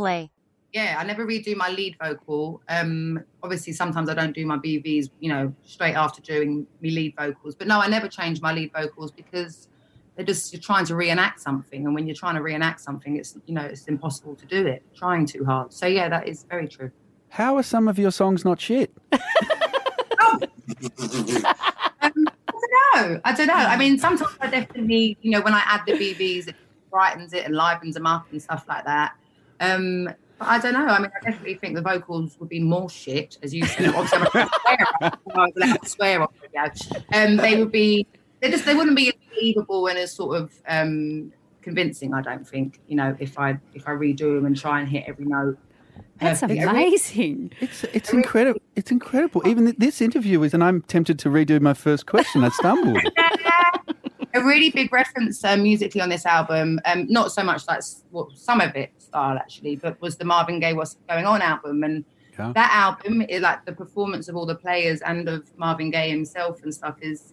play. Yeah, I never redo my lead vocal. Um, obviously, sometimes I don't do my BVs, you know, straight after doing me lead vocals. But no, I never change my lead vocals because they're just you're trying to reenact something, and when you're trying to reenact something, it's you know it's impossible to do it. Trying too hard. So yeah, that is very true. How are some of your songs not shit? Um, I don't know. I don't know. I mean, sometimes I definitely, you know, when I add the BVs, it brightens it and livens them up and stuff like that. Um, but I don't know. I mean, I definitely think the vocals would be more shit, as you said. Obviously, I'm a swear. I'm allowed to swear on video. Um, they would be. They just. They wouldn't be as believable and as sort of um, convincing. I don't think. You know, if I if I redo them and try and hit every note. That's perfectly. amazing. It's it's incredible. It's incredible. Even this interview is, and I'm tempted to redo my first question. I stumbled. a really big reference uh, musically on this album. Um, not so much like s- well, some of it style actually, but was the Marvin Gaye "What's Going On" album, and Yeah. that album, is like the performance of all the players and of Marvin Gaye himself and stuff is.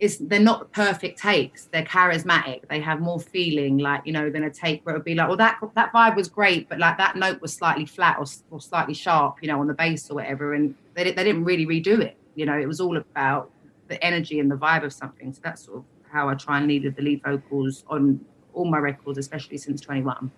Is they're not perfect takes. They're charismatic. They have more feeling, like you know, than a take where it would be like, well, that that vibe was great, but like that note was slightly flat or, or slightly sharp, you know, on the bass or whatever, and they they didn't really redo it. You know, it was all about the energy and the vibe of something. So that's sort of how I try and lead with the lead vocals on all my records, especially since 21.